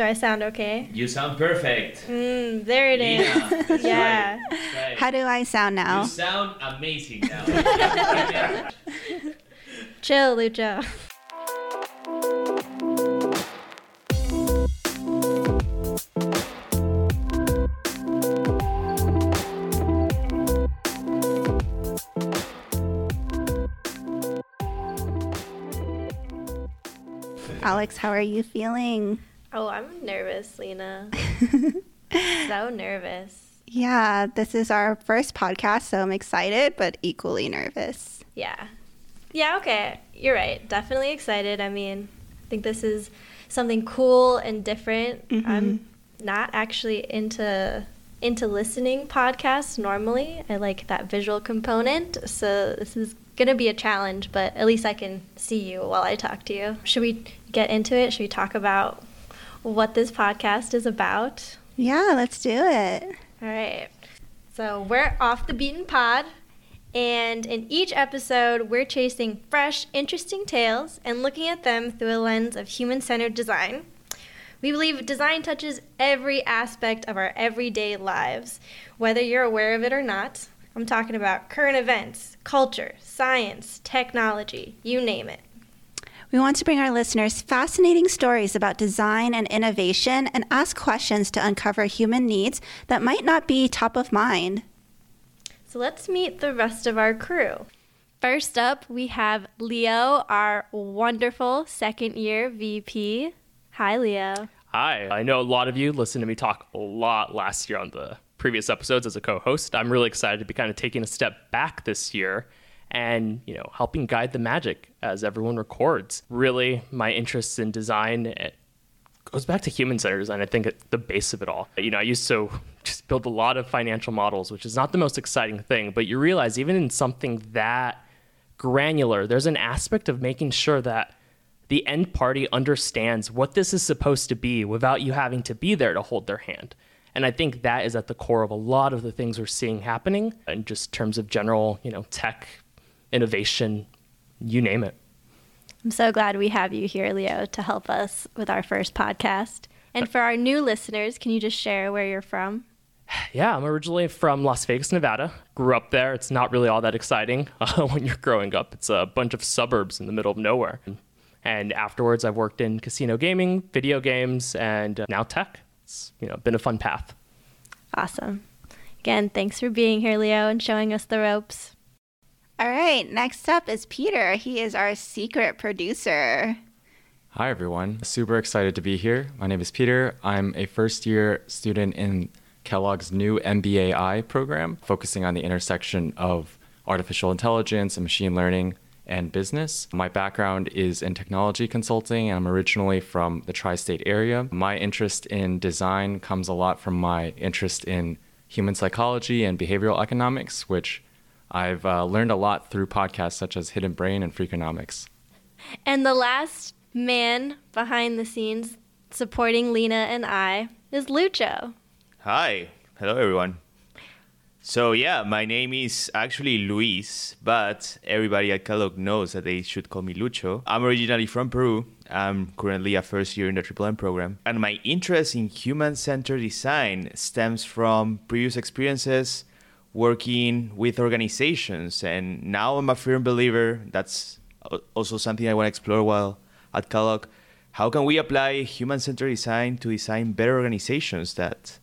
Do I sound okay? You sound perfect. Mm, there it is. Lena, that's Yeah. right. Right. How do I sound now? You sound amazing now. Chill, Lucho. Alex, how are you feeling? Oh, I'm nervous, Lena. so nervous. Yeah, this is our first podcast, so I'm excited but equally nervous. Yeah. Yeah, okay. You're right. Definitely excited. I mean, I think this is something cool and different. I'm mm-hmm. not actually into into listening podcasts normally. I like that visual component. So this is going to be a challenge, but at least I can see you while I talk to you. Should we get into it? Should we talk about what this podcast is about? Yeah, let's do it. All right. So we're off the beaten pod, and in each episode, we're chasing fresh, interesting tales and looking at them through a lens of human centered design. We believe design touches every aspect of our everyday lives, whether you're aware of it or not. I'm talking about current events, culture, science, technology, you name it. We want to bring our listeners fascinating stories about design and innovation and ask questions to uncover human needs that might not be top of mind. So let's meet the rest of our crew. First up, we have Leo, our wonderful second year VP. Hi, Leo. Hi. I know a lot of you listened to me talk a lot last year on the previous episodes as a co-host. I'm really excited to be kind of taking a step back this year and, you know, helping guide the magic as everyone records. Really, my interests in design it goes back to human centered design. I think at the base of it all. You know, I used to just build a lot of financial models, which is not the most exciting thing, but you realize even in something that granular, there's an aspect of making sure that the end party understands what this is supposed to be without you having to be there to hold their hand. And I think that is at the core of a lot of the things we're seeing happening in just terms of general, you know, tech, innovation, you name it. I'm so glad we have you here, Leo, to help us with our first podcast. And for our new listeners, can you just share where you're from? Yeah, I'm originally from Las Vegas, Nevada. Grew up there. It's not really all that exciting uh, when you're growing up. It's a bunch of suburbs in the middle of nowhere. And afterwards, I've worked in casino gaming, video games, and uh, now tech. It's you know been a fun path. Awesome. Again, thanks for being here, Leo, and showing us the ropes. All right, next up is Peter. He is our secret producer. Hi, everyone. Super excited to be here. My name is Peter. I'm a first year student in Kellogg's new MBAI program, focusing on the intersection of artificial intelligence and machine learning and business. My background is in technology consulting, and I'm originally from the tri state area. My interest in design comes a lot from my interest in human psychology and behavioral economics, which I've uh, learned a lot through podcasts such as Hidden Brain and Freakonomics. And the last man behind the scenes supporting Lena and I is Lucho. Hi. Hello, everyone. So, yeah, my name is actually Luis, but everybody at Kellogg knows that they should call me Lucho. I'm originally from Peru. I'm currently a first year in the Triple M program. And my interest in human centered design stems from previous experiences working with organizations. And now I'm a firm believer that's also something I want to explore while at Kellogg. How can we apply human centered design to design better organizations that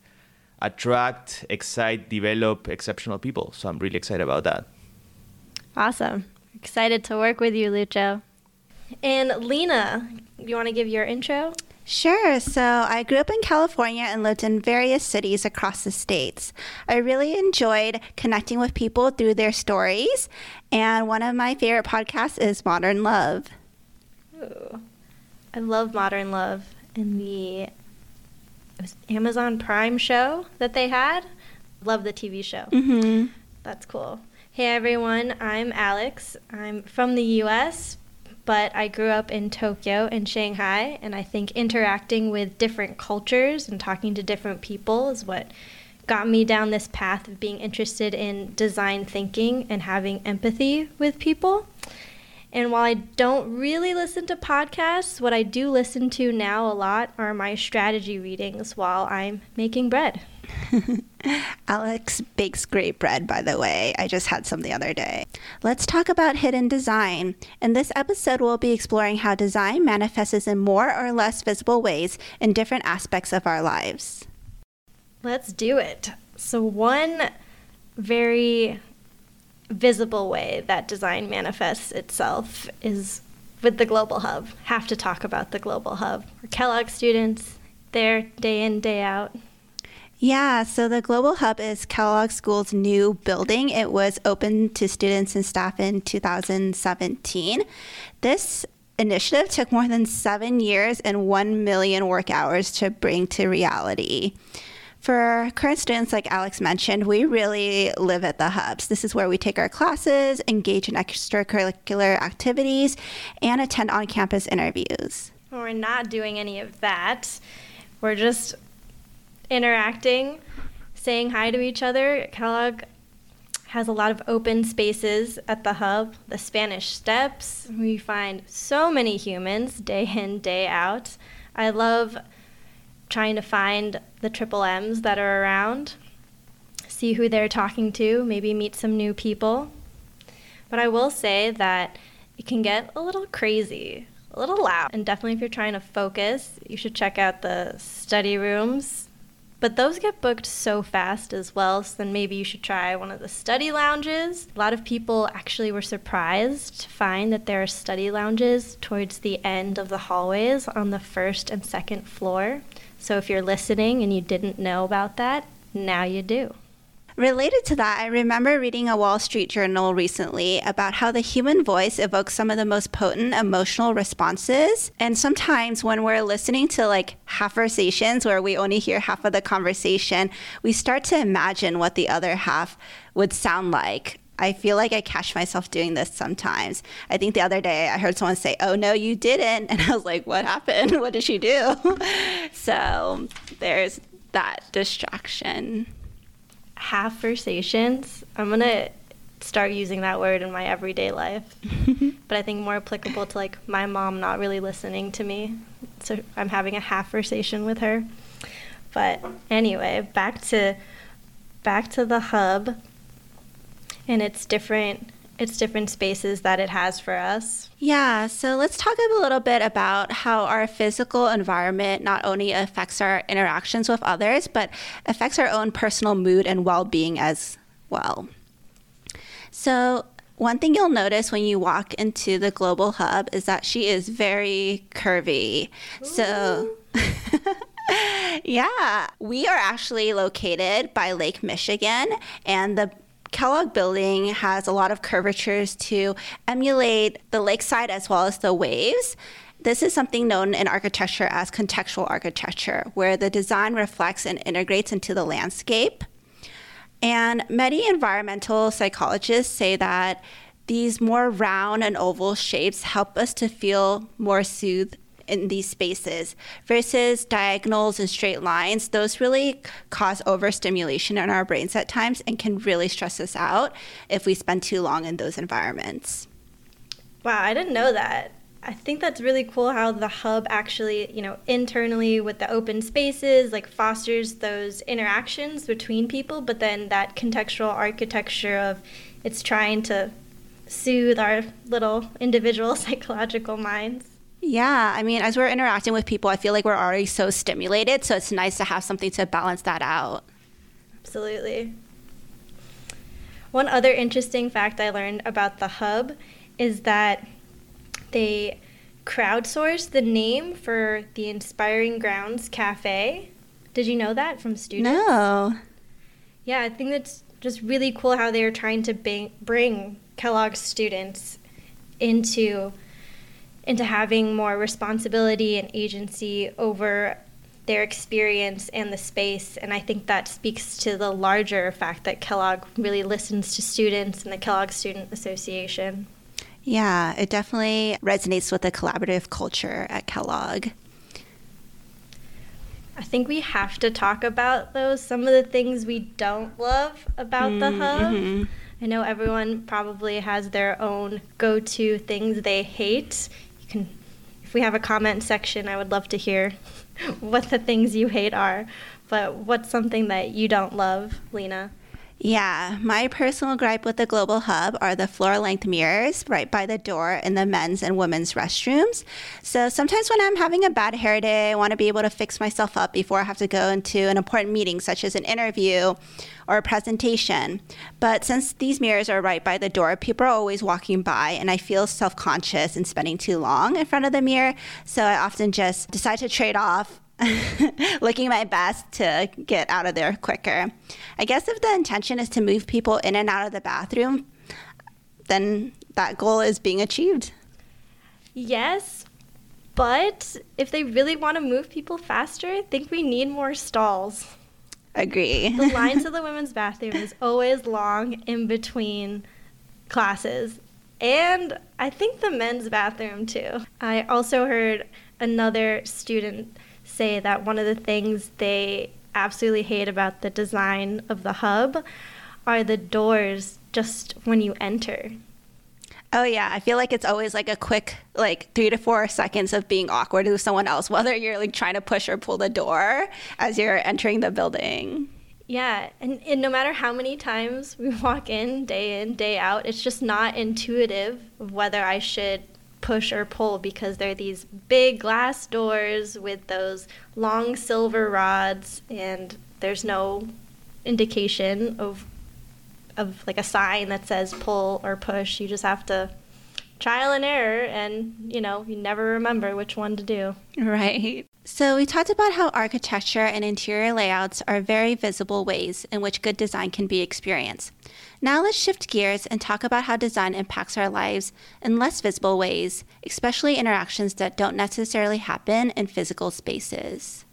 attract, excite, develop exceptional people? So I'm really excited about that. Awesome. Excited to work with you, Lucho. And Lena, you want to give your intro? Sure. So I grew up in California and lived in various cities across the states. I really enjoyed connecting with people through their stories, and one of my favorite podcasts is Modern Love. Ooh. I love Modern Love and the it was Amazon Prime show that they had. Love the TV show. Mm-hmm. That's cool. Hey everyone, I'm Alex. I'm from the US, but I grew up in Tokyo and Shanghai, and I think interacting with different cultures and talking to different people is what got me down this path of being interested in design thinking and having empathy with people. And while I don't really listen to podcasts, what I do listen to now a lot are my strategy readings while I'm making bread. Alex bakes great bread, by the way. I just had some the other day. Let's talk about hidden design. In this episode, we'll be exploring how design manifests in more or less visible ways in different aspects of our lives. Let's do it. So, one very visible way that design manifests itself is with the Global Hub. Have to talk about the Global Hub. Kellogg students there day in, day out. Yeah, so the Global Hub is Kellogg School's new building. It was open to students and staff in 2017. This initiative took more than seven years and 1 million work hours to bring to reality. For current students, like Alex mentioned, we really live at the hubs. This is where we take our classes, engage in extracurricular activities, and attend on campus interviews. We're not doing any of that. We're just interacting, saying hi to each other. Kellogg has a lot of open spaces at the hub, the Spanish Steps. We find so many humans day in, day out. I love trying to find the triple M's that are around, see who they're talking to, maybe meet some new people. But I will say that it can get a little crazy, a little loud. And definitely, if you're trying to focus, you should check out the study rooms. But those get booked so fast as well, so then maybe you should try one of the study lounges. A lot of people actually were surprised to find that there are study lounges towards the end of the hallways on the first and second floor. So if you're listening and you didn't know about that, now you do. Related to that, I remember reading a Wall Street Journal recently about how the human voice evokes some of the most potent emotional responses. And sometimes when we're listening to like half-versations where we only hear half of the conversation, we start to imagine what the other half would sound like. I feel like I catch myself doing this sometimes. I think the other day I heard someone say, Oh, no, you didn't. And I was like, What happened? What did she do? so there's that distraction half-versations. I'm going to start using that word in my everyday life. but I think more applicable to like my mom not really listening to me. So I'm having a half-versation with her. But anyway, back to back to the hub and its different its different spaces that it has for us. Yeah, so let's talk a little bit about how our physical environment not only affects our interactions with others, but affects our own personal mood and well being as well. So, one thing you'll notice when you walk into the Global Hub is that she is very curvy. Ooh. So, yeah, we are actually located by Lake Michigan, and the Kellogg building has a lot of curvatures to emulate the lakeside as well as the waves. This is something known in architecture as contextual architecture, where the design reflects and integrates into the landscape. And many environmental psychologists say that these more round and oval shapes help us to feel more soothed in these spaces versus diagonals and straight lines. Those really cause overstimulation in our brains at times and can really stress us out if we spend too long in those environments. Wow, I didn't know that. I think that's really cool how the hub actually, you know, internally with the open spaces, like fosters those interactions between people, but then that contextual architecture of it's trying to soothe our little individual psychological minds. Yeah, I mean, as we're interacting with people, I feel like we're already so stimulated, so it's nice to have something to balance that out. Absolutely. One other interesting fact I learned about the hub is that they crowdsourced the name for the Inspiring Grounds Cafe. Did you know that from students? No. Yeah, I think that's just really cool how they are trying to bring Kellogg students into into having more responsibility and agency over their experience and the space. And I think that speaks to the larger fact that Kellogg really listens to students and the Kellogg Student Association. Yeah, it definitely resonates with the collaborative culture at Kellogg. I think we have to talk about those some of the things we don't love about mm, the hub. Mm-hmm. I know everyone probably has their own go to things they hate. Can, if we have a comment section, I would love to hear what the things you hate are. But what's something that you don't love, Lena? Yeah, my personal gripe with the Global Hub are the floor length mirrors right by the door in the men's and women's restrooms. So sometimes when I'm having a bad hair day, I want to be able to fix myself up before I have to go into an important meeting, such as an interview or a presentation. But since these mirrors are right by the door, people are always walking by, and I feel self conscious and spending too long in front of the mirror. So I often just decide to trade off looking my best to get out of there quicker. I guess if the intention is to move people in and out of the bathroom, then that goal is being achieved. Yes, but if they really want to move people faster, I think we need more stalls. Agree. The line to the women's bathroom is always long in between classes. And I think the men's bathroom too. I also heard another student say that one of the things they absolutely hate about the design of the hub are the doors just when you enter. Oh yeah, I feel like it's always like a quick like 3 to 4 seconds of being awkward with someone else whether you're like trying to push or pull the door as you're entering the building. Yeah, and, and no matter how many times we walk in day in, day out, it's just not intuitive whether I should push or pull because they're these big glass doors with those long silver rods and there's no indication of of like a sign that says pull or push. You just have to trial and error and you know you never remember which one to do. Right. So, we talked about how architecture and interior layouts are very visible ways in which good design can be experienced. Now, let's shift gears and talk about how design impacts our lives in less visible ways, especially interactions that don't necessarily happen in physical spaces.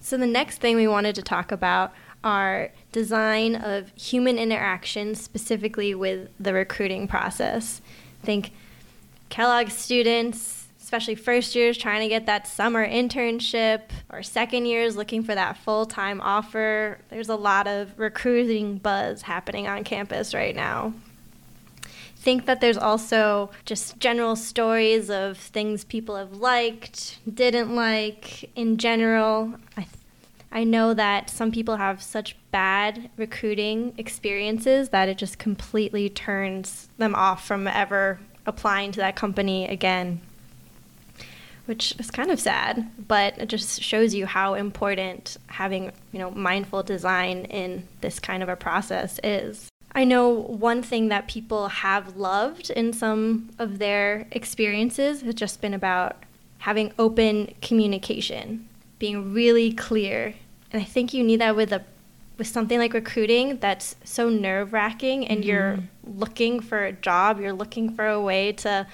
So, the next thing we wanted to talk about are design of human interactions, specifically with the recruiting process. I think Kellogg students especially first years trying to get that summer internship or second years looking for that full-time offer. There's a lot of recruiting buzz happening on campus right now. Think that there's also just general stories of things people have liked didn't like in general. I th- I know that some people have such bad recruiting experiences that it just completely turns them off from ever applying to that company again which is kind of sad, but it just shows you how important having, you know, mindful design in this kind of a process is. I know one thing that people have loved in some of their experiences has just been about having open communication, being really clear. And I think you need that with a with something like recruiting that's so nerve-wracking and mm-hmm. you're looking for a job, you're looking for a way to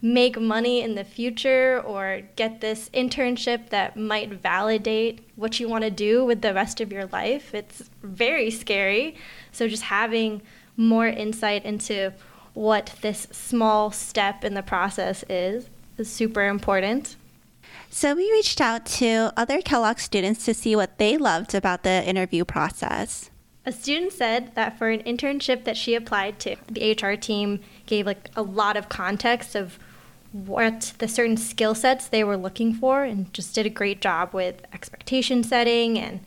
make money in the future or get this internship that might validate what you want to do with the rest of your life. It's very scary. So, just having more insight into what this small step in the process is is super important. So, we reached out to other Kellogg students to see what they loved about the interview process. A student said that for an internship that she applied to, the HR team gave like a lot of context of what the certain skill sets they were looking for and just did a great job with expectation setting and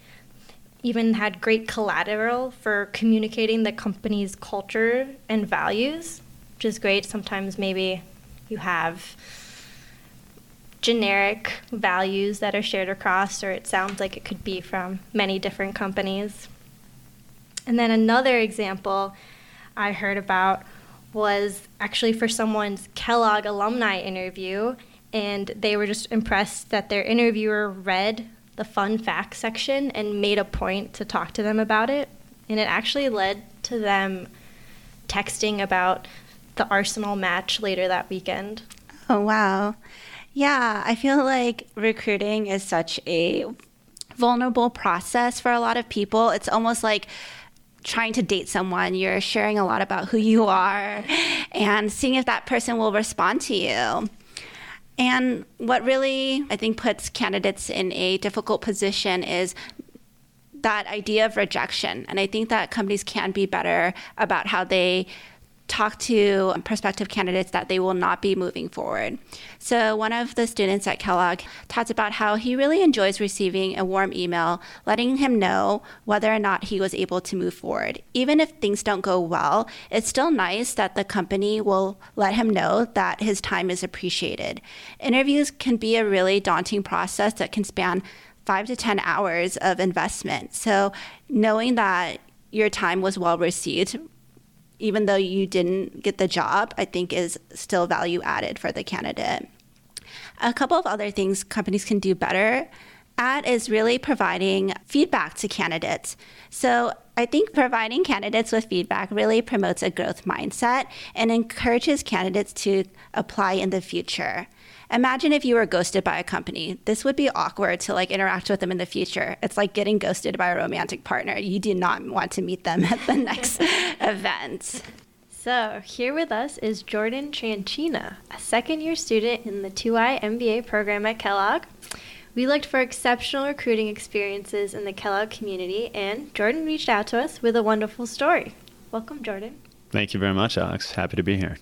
even had great collateral for communicating the company's culture and values, which is great. Sometimes maybe you have generic values that are shared across, or it sounds like it could be from many different companies. And then another example I heard about was actually for someone's Kellogg alumni interview, and they were just impressed that their interviewer read the fun facts section and made a point to talk to them about it. And it actually led to them texting about the Arsenal match later that weekend. Oh, wow. Yeah, I feel like recruiting is such a vulnerable process for a lot of people. It's almost like trying to date someone, you're sharing a lot about who you are and seeing if that person will respond to you. And what really, I think, puts candidates in a difficult position is that idea of rejection. And I think that companies can be better about how they talk to prospective candidates that they will not be moving forward. So, one of the students at Kellogg talks about how he really enjoys receiving a warm email letting him know whether or not he was able to move forward. Even if things don't go well, it's still nice that the company will let him know that his time is appreciated. Interviews can be a really daunting process that can span five to 10 hours of investment. So, knowing that your time was well received even though you didn't get the job, I think is still value added for the candidate. A couple of other things companies can do better at is really providing feedback to candidates. So I think providing candidates with feedback really promotes a growth mindset and encourages candidates to apply in the future imagine if you were ghosted by a company. This would be awkward to like interact with them in the future. It's like getting ghosted by a romantic partner. You do not want to meet them at the next event. So, here with us is Jordan Tranchina, a second year student in the 2Y MBA program at Kellogg. We looked for exceptional recruiting experiences in the Kellogg community, and Jordan reached out to us with a wonderful story. Welcome, Jordan. Thank you very much, Alex. Happy to be here.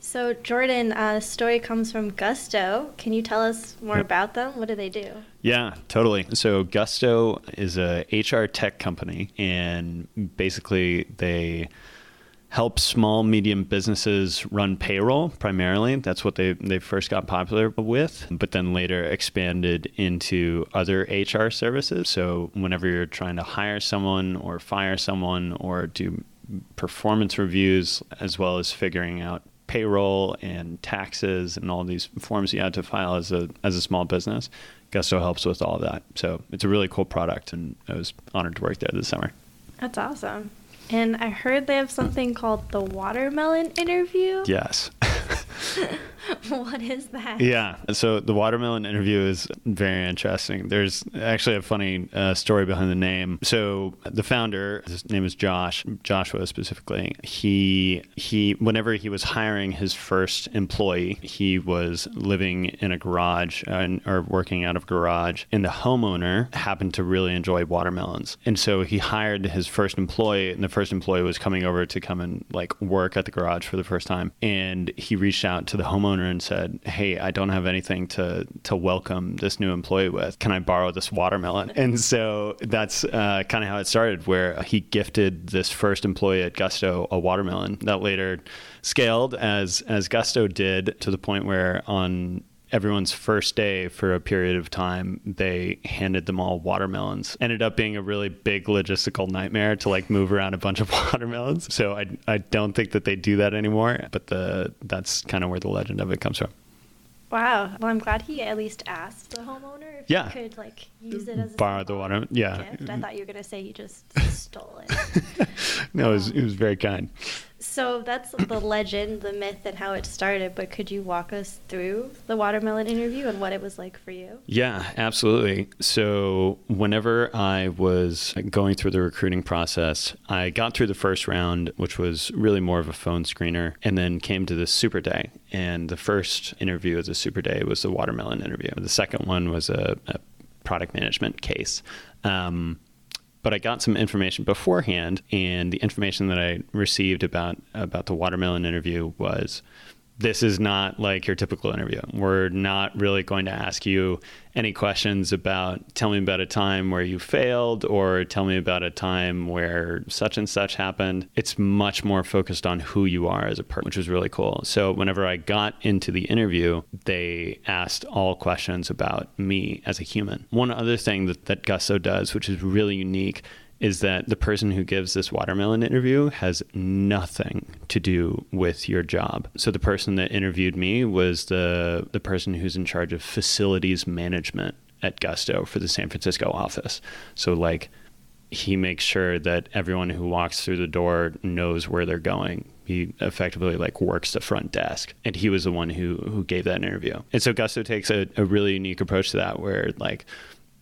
So, Jordan, uh, story comes from Gusto. Can you tell us more yep. about them? What do they do? Yeah, totally. So, Gusto is a HR tech company, and basically they help small medium businesses run payroll primarily that's what they they first got popular with but then later expanded into other hr services so whenever you're trying to hire someone or fire someone or do performance reviews as well as figuring out payroll and taxes and all these forms you had to file as a as a small business. Gusto helps with all that. So it's a really cool product, and I was honored to work there this summer. That's awesome. And I heard they have something called the watermelon interview. Yes. what is that? Yeah. So the watermelon interview is very interesting. There's actually a funny uh, story behind the name. So the founder, his name is Josh, Joshua specifically. He he whenever he was hiring his first employee, he was living in a garage uh, or working out of garage, and the homeowner happened to really enjoy watermelons, and so he hired his first employee, and the first employee was coming over to come and like work at the garage for the first time, and he reached out to the homeowner and said, "Hey, I don't have anything to to welcome this new employee with. Can I borrow this watermelon?" And so that's uh, kind of how it started, where he gifted this first employee at Gusto a watermelon that later scaled as as Gusto did to the point where on everyone's first day for a period of time, they handed them all watermelons. Ended up being a really big logistical nightmare to like move around a bunch of watermelons. So I, I don't think that they do that anymore, but the that's kind of where the legend of it comes from. Wow. Well, I'm glad he at least asked the homeowner if yeah. he could like use it as borrow the water. Yeah. Gift. I thought you were gonna say he just stole it. no, it was, it was very kind. So that's the legend, the myth, and how it started. But could you walk us through the watermelon interview and what it was like for you? Yeah, absolutely. So, whenever I was going through the recruiting process, I got through the first round, which was really more of a phone screener, and then came to the super day. And the first interview of the super day was the watermelon interview. The second one was a, a product management case. Um, but I got some information beforehand, and the information that I received about about the watermelon interview was this is not like your typical interview. We're not really going to ask you any questions about tell me about a time where you failed or tell me about a time where such and such happened. It's much more focused on who you are as a person, which was really cool. So whenever I got into the interview, they asked all questions about me as a human. One other thing that, that Gusto does, which is really unique, is that the person who gives this watermelon interview has nothing to do with your job. So the person that interviewed me was the the person who's in charge of facilities management at Gusto for the San Francisco office. So like he makes sure that everyone who walks through the door knows where they're going. He effectively like works the front desk, and he was the one who who gave that interview. And so Gusto takes a, a really unique approach to that, where like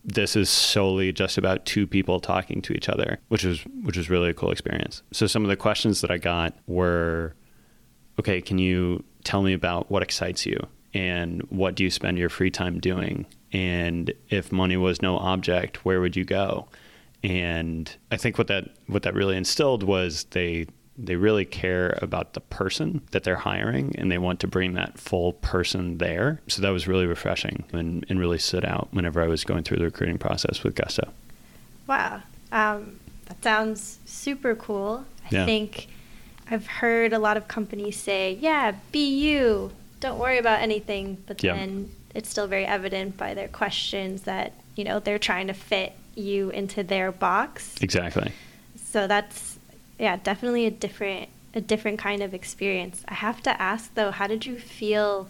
this is solely just about two people talking to each other, which was which was really a cool experience. So some of the questions that I got were, okay, can you tell me about what excites you and what do you spend your free time doing? And if money was no object, where would you go? And I think what that what that really instilled was they they really care about the person that they're hiring and they want to bring that full person there. So that was really refreshing and, and really stood out whenever I was going through the recruiting process with Gusto. Wow. Um, that sounds super cool. I Yeah. think I've heard a lot of companies say, yeah, be you. Don't worry about anything. But Yeah. then it's still very evident by their questions that, you know, they're trying to fit you into their box. Exactly. So that's yeah, definitely a different a different kind of experience. I have to ask though, how did you feel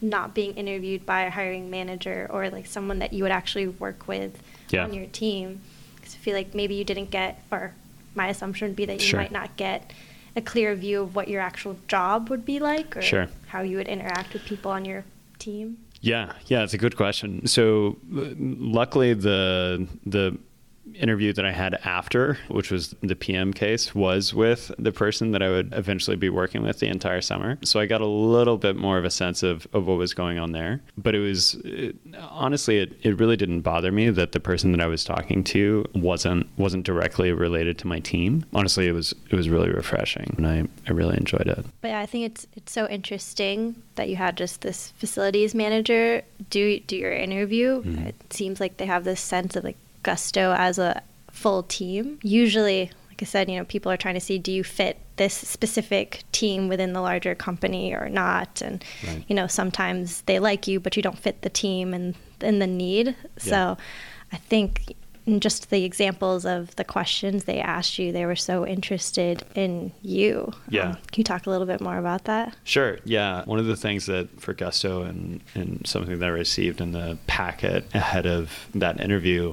not being interviewed by a hiring manager or like someone that you would actually work with Yeah. on your team? Because I feel like maybe you didn't get, or my assumption would be that you Sure. might not get a clear view of what your actual job would be like or Sure. how you would interact with people on your team. Yeah, yeah, it's a good question. So, uh, luckily, the the interview that I had after, which was the PM case, was with the person that I would eventually be working with the entire summer. So I got a little bit more of a sense of, of what was going on there. But it was it, honestly, it, it really didn't bother me that the person that I was talking to wasn't wasn't directly related to my team. Honestly, it was it was really refreshing, and I, I really enjoyed it. But yeah, I think it's it's so interesting that you had just this facilities manager do do your interview. Mhm. It seems like they have this sense of like gusto as a full team. Usually, like I said, you know, people are trying to see do you fit this specific team within the larger company or not, and Right. you know sometimes they like you but you don't fit the team and and the need. So, I think in just the examples of the questions they asked you, they were so interested in you. Yeah. Um, can you talk a little bit more about that? Sure. Yeah. One of the things that for Gusto and, and something that I received in the packet ahead of that interview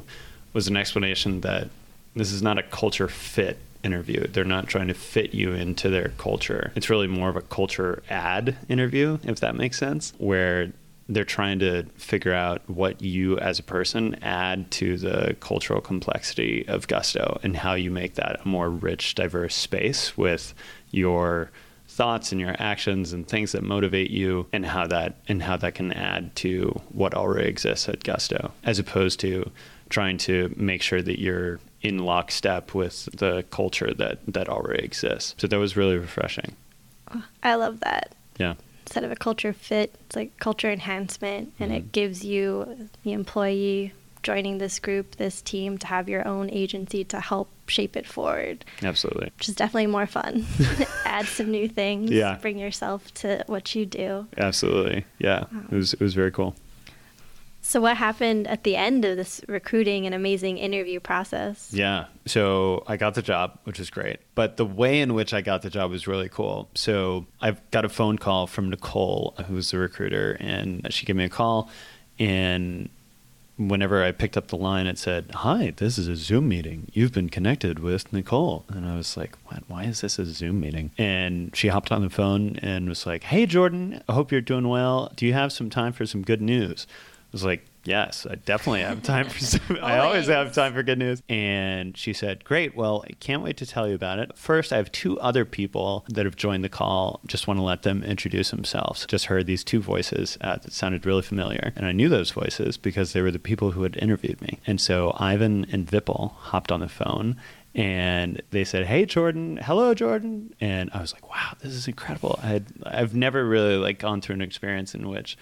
was an explanation that this is not a culture fit interview. They're not trying to fit you into their culture. It's really more of a culture add interview, if that makes sense, where they're trying to figure out what you as a person add to the cultural complexity of Gusto and how you make that a more rich, diverse space with your thoughts and your actions and things that motivate you and how that and how that can add to what already exists at Gusto as opposed to trying to make sure that you're in lockstep with the culture that that already exists. So that was really refreshing. I love that. Yeah. Instead of a culture fit, it's like culture enhancement, and Mhm. it gives you, the employee joining this group, this team, to have your own agency to help shape it forward, Absolutely. which is definitely more fun. Add some new things, Yeah. bring yourself to what you do. Absolutely. Yeah. It was it was very cool. So, what happened at the end of this recruiting and amazing interview process? Yeah. So I got the job, which was great. But the way in which I got the job was really cool. So I got a phone call from Nicole, who's the recruiter, and she gave me a call. And whenever I picked up the line, it said, Hi, this is a Zoom meeting. You've been connected with Nicole. And I was like, What? Why is this a Zoom meeting? And she hopped on the phone and was like, Hey, Jordan, I hope you're doing well. Do you have some time for some good news? I was like, yes, I definitely have time for some. I always have time for good news. And she said, great. Well, I can't wait to tell you about it. First, I have two other people that have joined the call. Just want to let them introduce themselves. Just heard these two voices uh, that sounded really familiar. And I knew those voices because they were the people who had interviewed me. And so Ivan and Vipul hopped on the phone and they said, "Hey, Jordan. Hello, Jordan." And I was like, "Wow, this is incredible." I had, I've never really like gone through an experience in which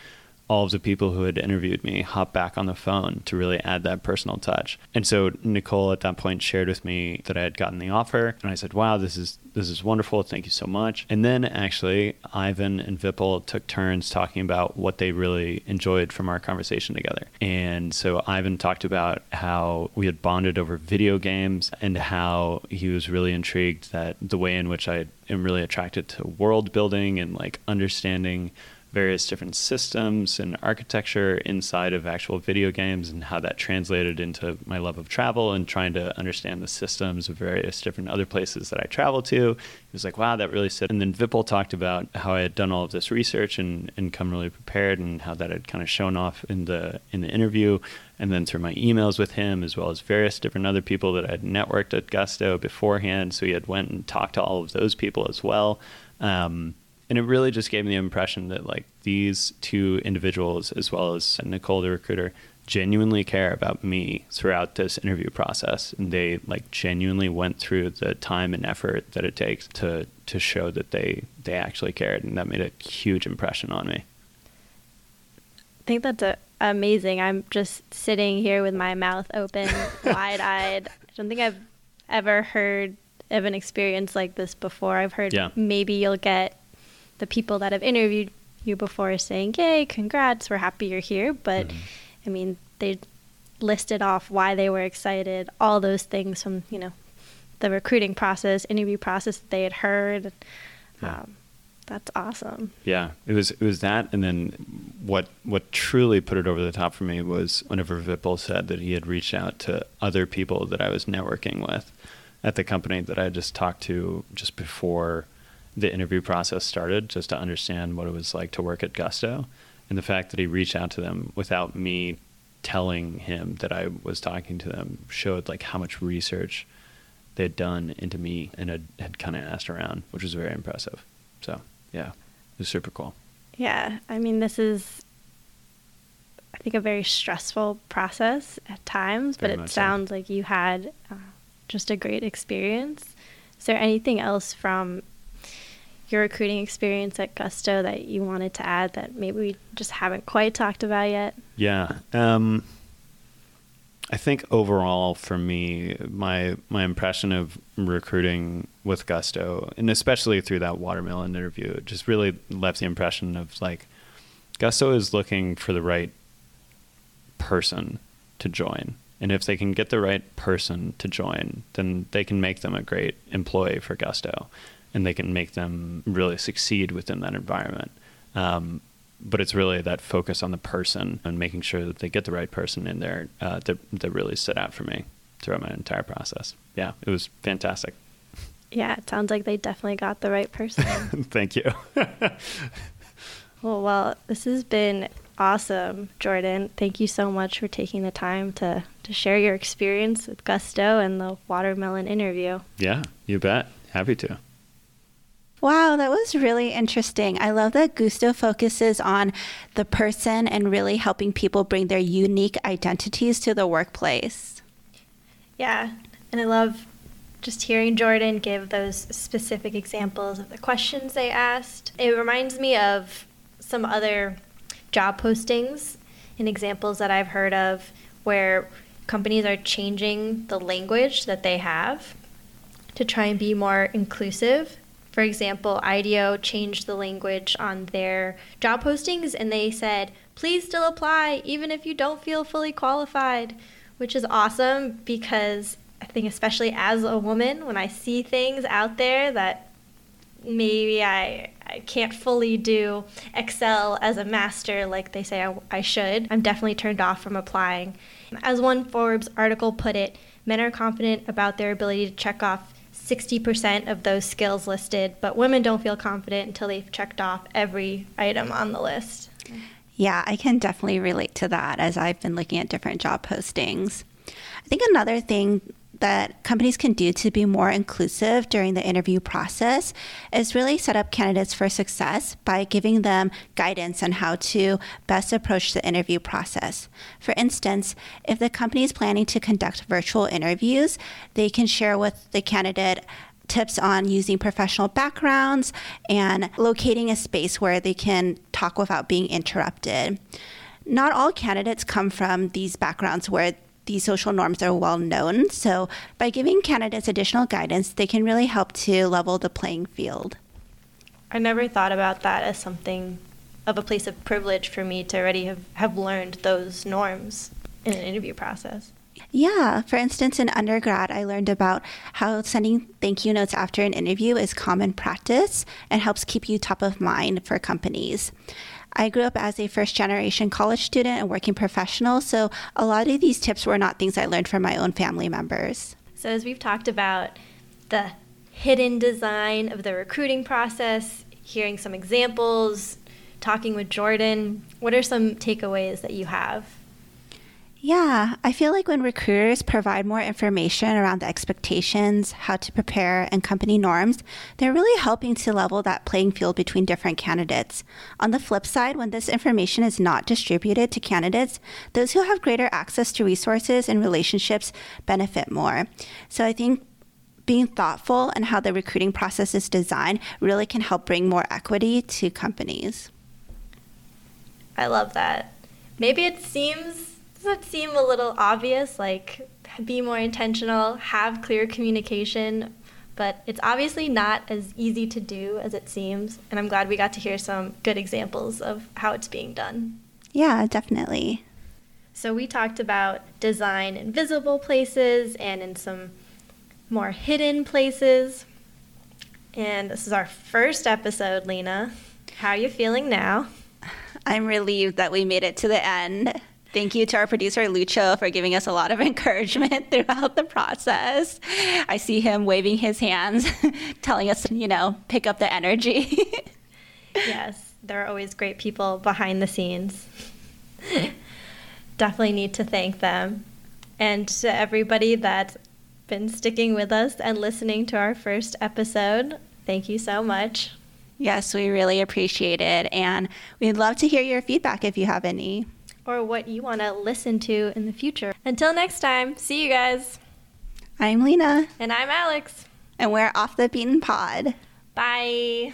all of the people who had interviewed me hop back on the phone to really add that personal touch. And so Nicole at that point shared with me that I had gotten the offer and I said, "Wow, this is this is wonderful. Thank you so much." And then actually Ivan and Vipul took turns talking about what they really enjoyed from our conversation together. And so Ivan talked about how we had bonded over video games and how he was really intrigued that the way in which I am really attracted to world building and like understanding various different systems and architecture inside of actual video games and how that translated into my love of travel and trying to understand the systems of various different other places that I travel to. It was like, wow, that really sit. And then Vipul talked about how I had done all of this research and, and come really prepared and how that had kind of shown off in the in the interview and then through my emails with him as well as various different other people that I had networked at Gusto beforehand. So he had went and talked to all of those people as well. Um, and it really just gave me the impression that like these two individuals as well as nicole the recruiter genuinely care about me throughout this interview process and they like genuinely went through the time and effort that it takes to to show that they they actually cared and that made a huge impression on me I think that's a, amazing. I'm just sitting here with my mouth open, wide eyed. I don't think I've ever heard of an experience like this before. I've heard Yeah. maybe you'll get the people that have interviewed you before saying, Yay, congrats, we're happy you're here. But I mean, they listed off why they were excited, all those things from, you know, the recruiting process, interview process that they had heard. Yeah. Um, that's awesome. Yeah, it was it was that, and then what what truly put it over the top for me was whenever Vipul said that he had reached out to other people that I was networking with at the company that I had just talked to just before the interview process started, just to understand what it was like to work at Gusto, and the fact that he reached out to them without me telling him that I was talking to them showed like how much research they had done into me and had, had kind of asked around, which was very impressive. So yeah, it was super cool. Yeah, I mean, this is, I think, a very stressful process at times, but it much so. sounds like you had uh, just a great experience. Is there anything else from your recruiting experience at Gusto that you wanted to add that maybe we just haven't quite talked about yet? Yeah. Um, I think overall for me, my my impression of recruiting with Gusto, and especially through that watermelon interview, just really left the impression of like Gusto is looking for the right person to join. And if they can get the right person to join, then they can make them a great employee for Gusto and they can make them really succeed within that environment. Um, but it's really that focus on the person and making sure that they get the right person in there uh, that, that really stood out for me throughout my entire process. Yeah, it was fantastic. Yeah, it sounds like they definitely got the right person. Thank you. well, well, this has been awesome, Jordan. Thank you so much for taking the time to, to share your experience with Gusto and the watermelon interview. yeah, you bet. Happy to. Wow, that was really interesting. I love that Gusto focuses on the person and really helping people bring their unique identities to the workplace. Yeah, and I love just hearing Jordan give those specific examples of the questions they asked. It reminds me of some other job postings and examples that I've heard of where companies are changing the language that they have to try and be more inclusive. For example, IDEO changed the language on their job postings and they said, please still apply even if you don't feel fully qualified, which is awesome because I think, especially as a woman, when I see things out there that maybe I, I can't fully do Excel as a master like they say I, I should, I'm definitely turned off from applying. As one Forbes article put it, men are confident about their ability to check off 60% of those skills listed, but women don't feel confident until they've checked off every item on the list. Yeah, I can definitely relate to that as I've been looking at different job postings. I think another thing that companies can do to be more inclusive during the interview process is really set up candidates for success by giving them guidance on how to best approach the interview process. For instance, if the company is planning to conduct virtual interviews, they can share with the candidate tips on using professional backgrounds and locating a space where they can talk without being interrupted. Not all candidates come from these backgrounds where these social norms are well known, so by giving candidates additional guidance, they can really help to level the playing field. I never thought about that as something of a place of privilege for me to already have, have learned those norms in an interview process. Yeah, for instance, in undergrad, I learned about how sending thank you notes after an interview is common practice and helps keep you top of mind for companies. I grew up as a first generation college student and working professional, so a lot of these tips were not things I learned from my own family members. So, as we've talked about the hidden design of the recruiting process, hearing some examples, talking with Jordan, what are some takeaways that you have? Yeah, I feel like when recruiters provide more information around the expectations, how to prepare, and company norms, they're really helping to level that playing field between different candidates. On the flip side, when this information is not distributed to candidates, those who have greater access to resources and relationships benefit more. So I think being thoughtful and how the recruiting process is designed really can help bring more equity to companies. I love that. Maybe it seems does it seem a little obvious? Like, be more intentional, have clear communication, but it's obviously not as easy to do as it seems. And I'm glad we got to hear some good examples of how it's being done. Yeah, definitely. So, we talked about design in visible places and in some more hidden places. And this is our first episode, Lena. How are you feeling now? I'm relieved that we made it to the end. Thank you to our producer, Lucho, for giving us a lot of encouragement throughout the process. I see him waving his hands, telling us, you know, pick up the energy. yes, there are always great people behind the scenes. Definitely need to thank them. And to everybody that's been sticking with us and listening to our first episode, thank you so much. Yes, we really appreciate it. And we'd love to hear your feedback if you have any or what you want to listen to in the future. Until next time, see you guys. I'm Lena. And I'm Alex. And we're off the beaten pod. Bye.